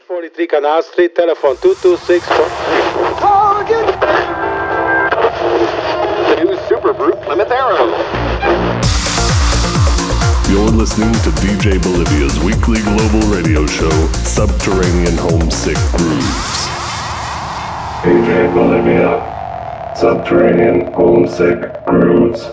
43 Canal Street, telephone 226. Target! The new Super Brute Plymouth Arrow. You're listening to DJ Bolivia's weekly global radio show, Subterranean Homesick Grooves. DJ Bolivia, Subterranean Homesick Grooves.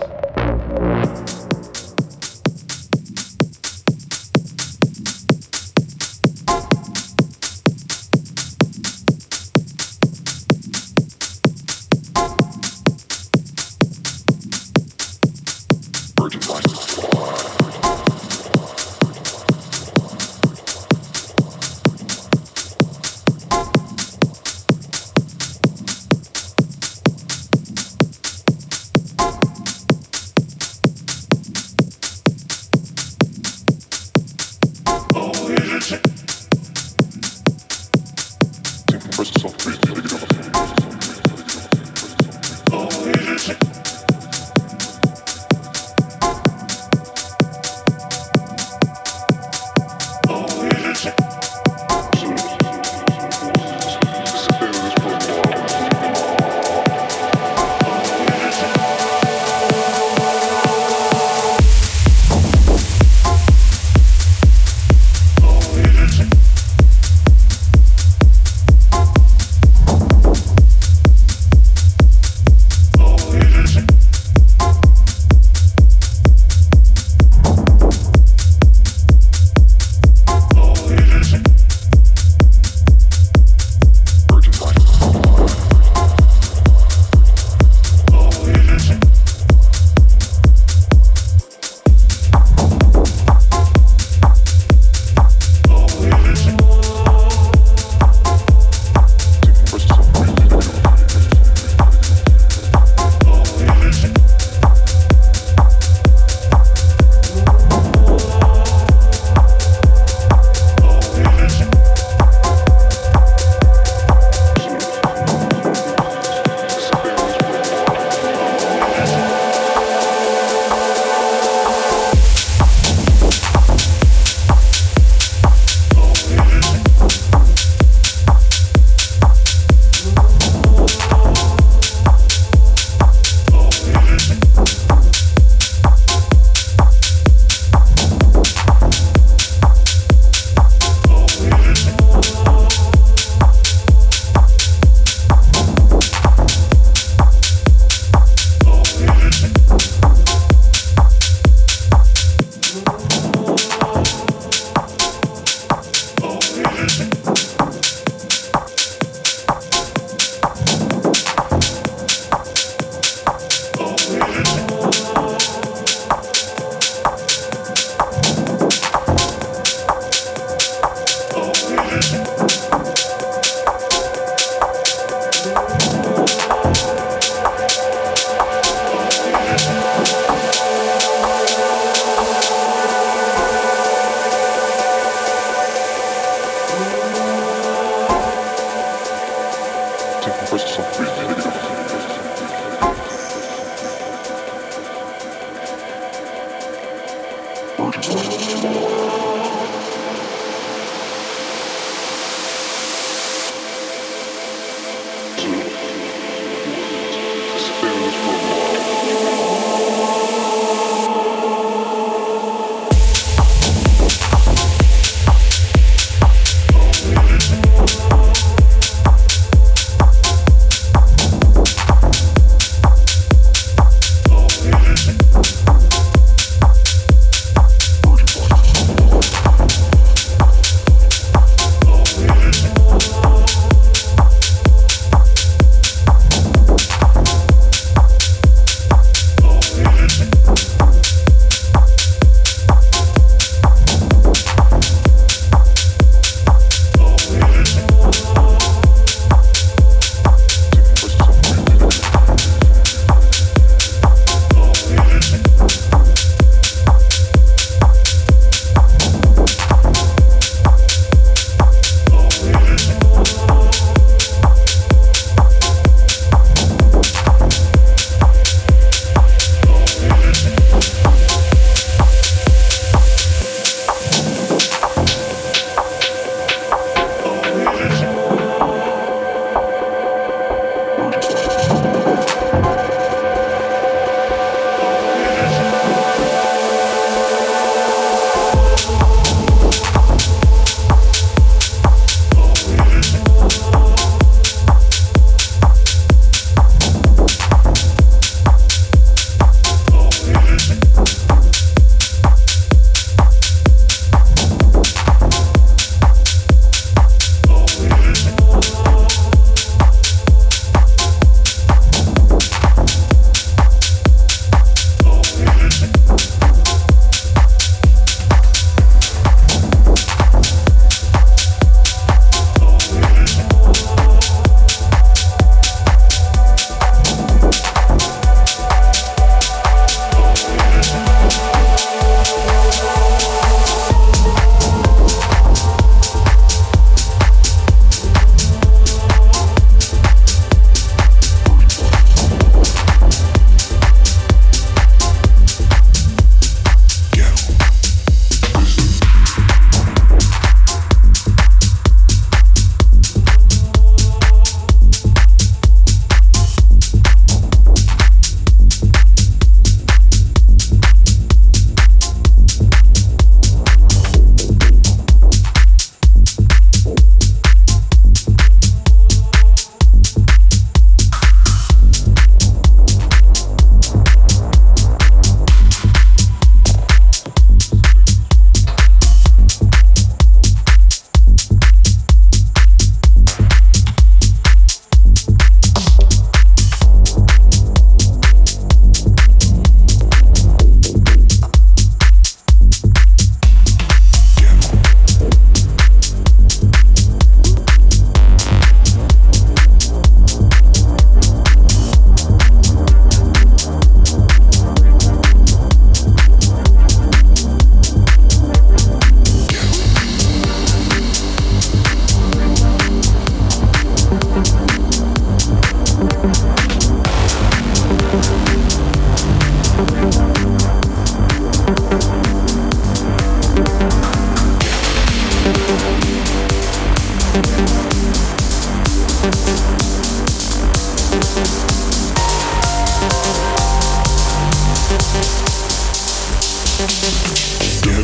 Stand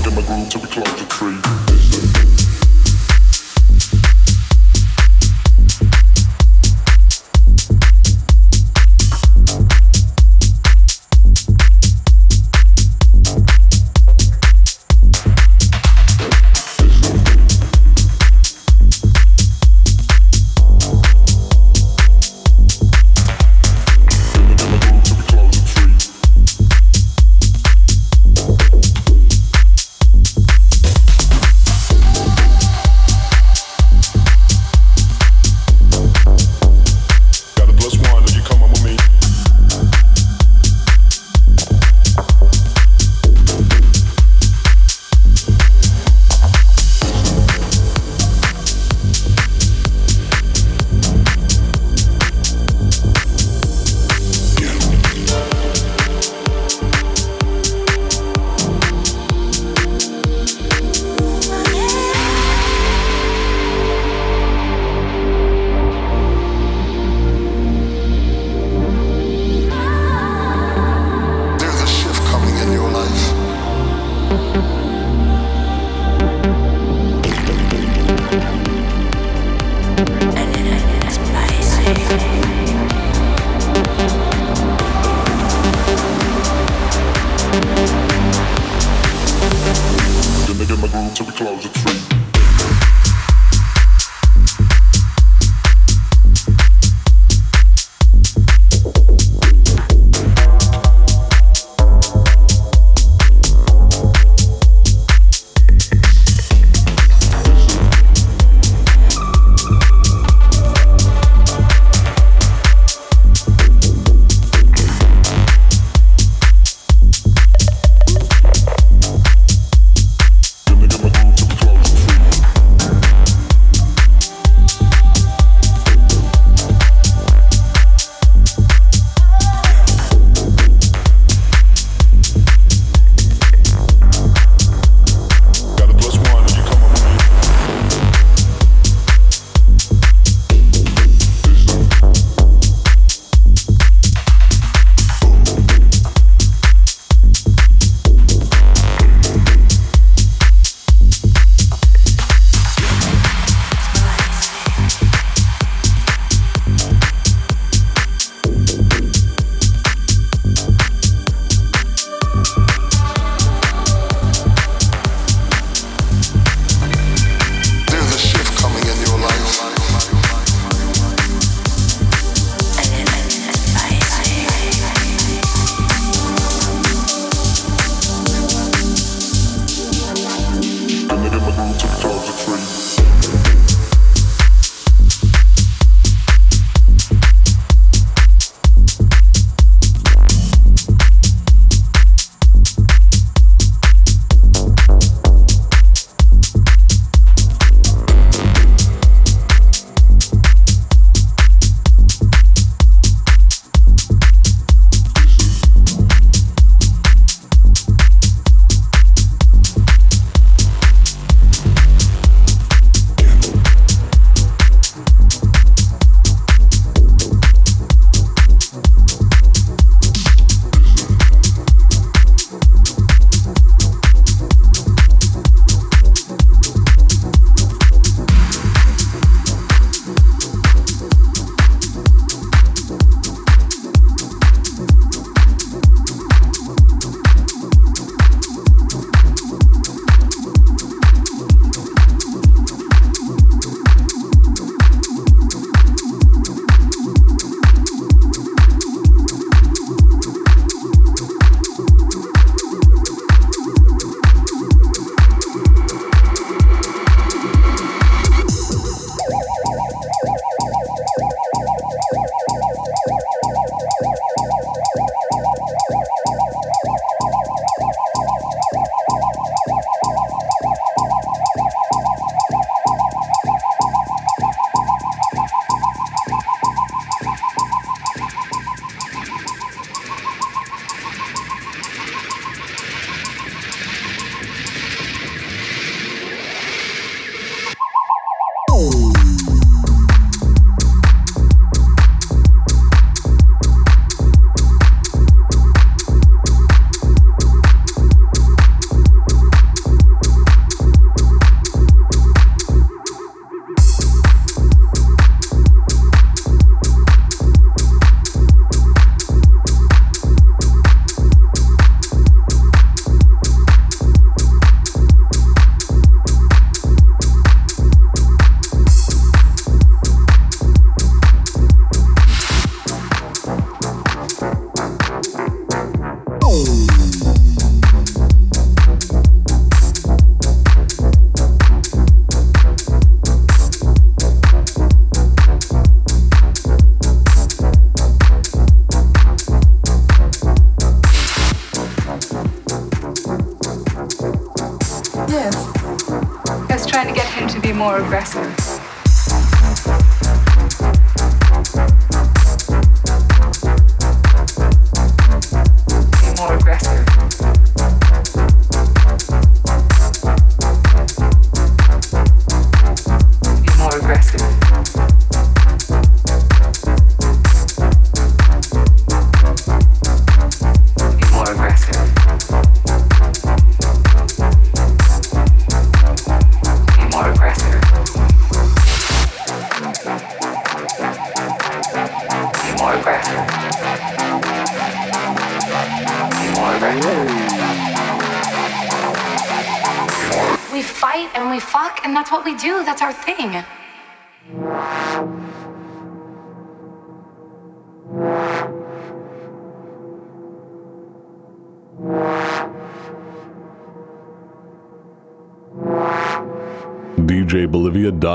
in my groove till we close the tree.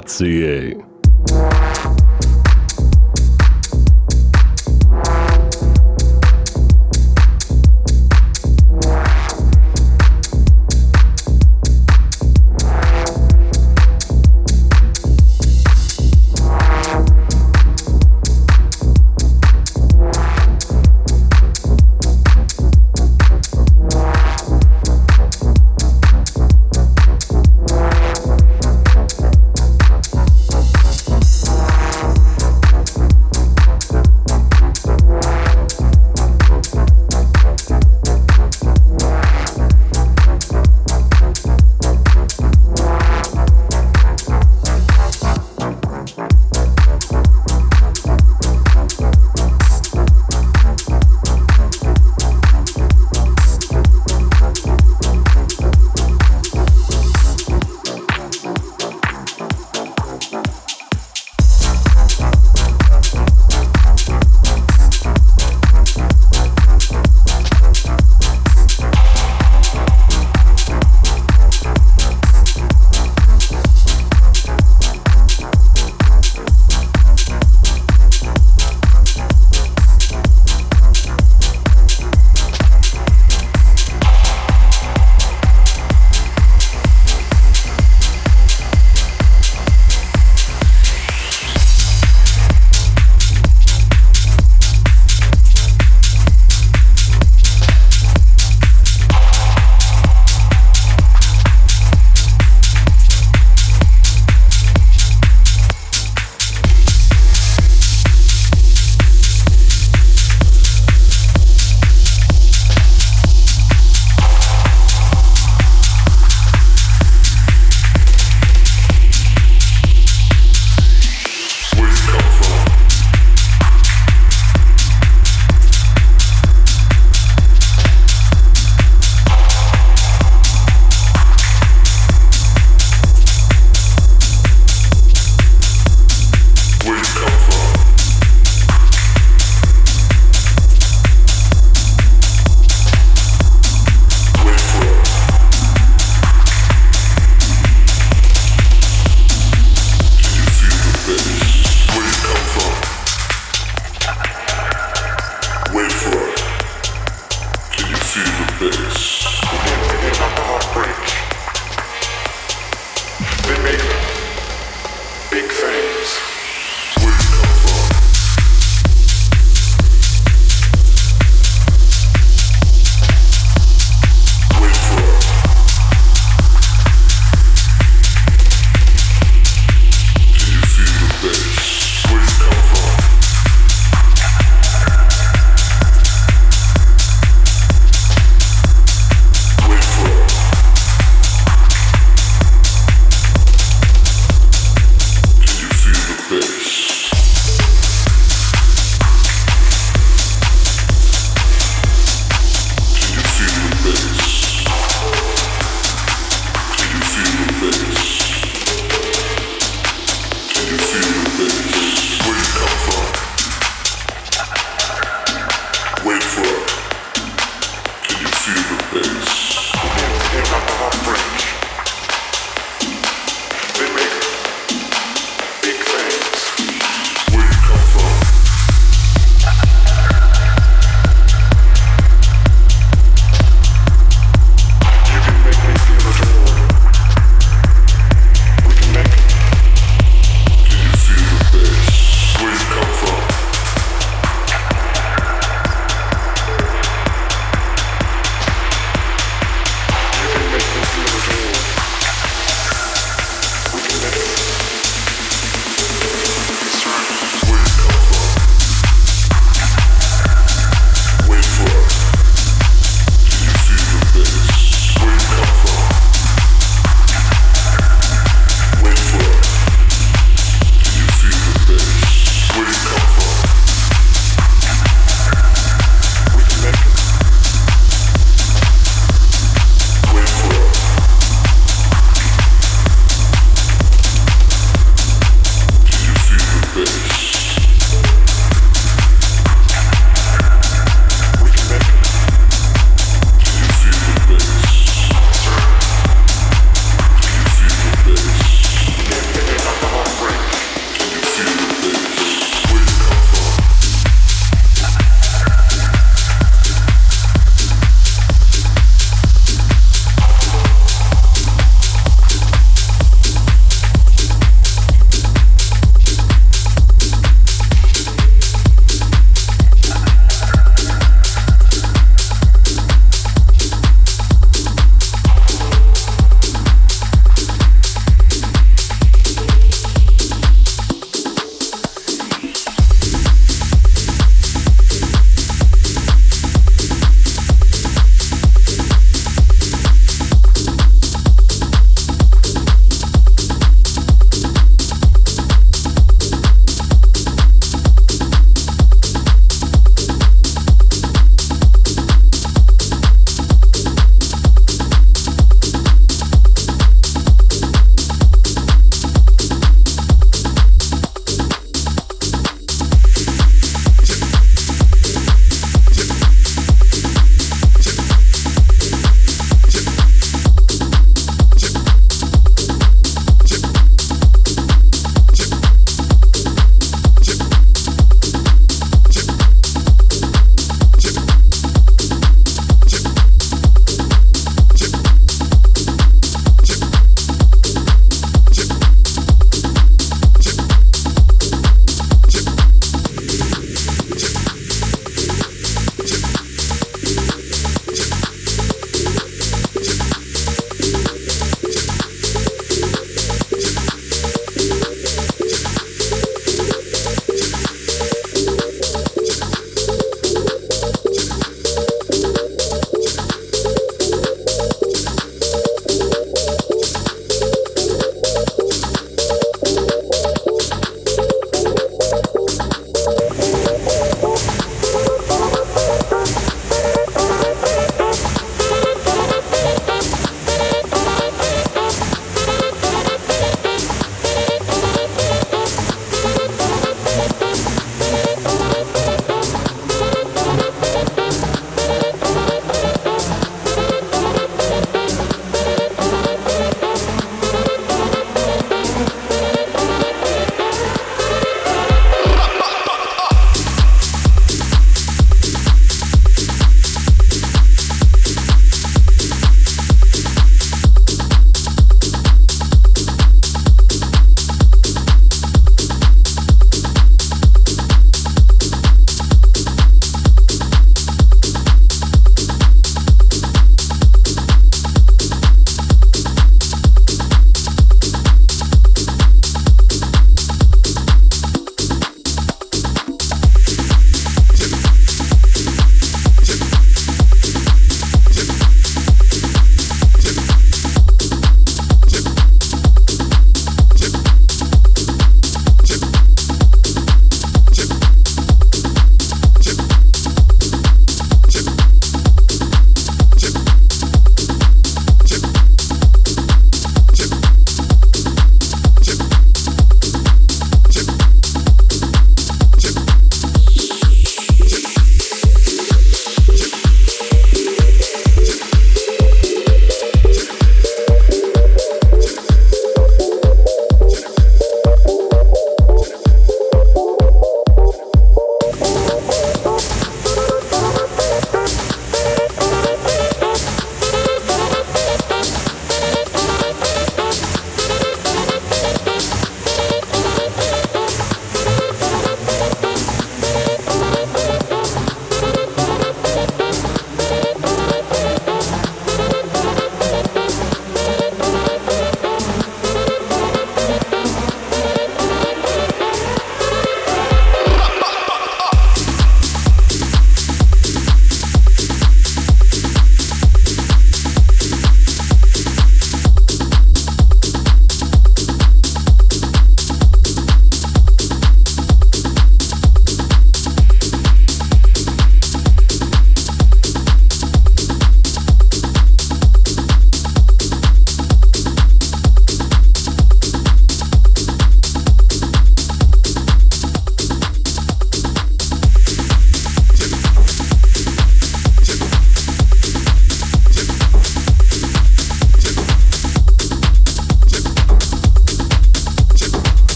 大次。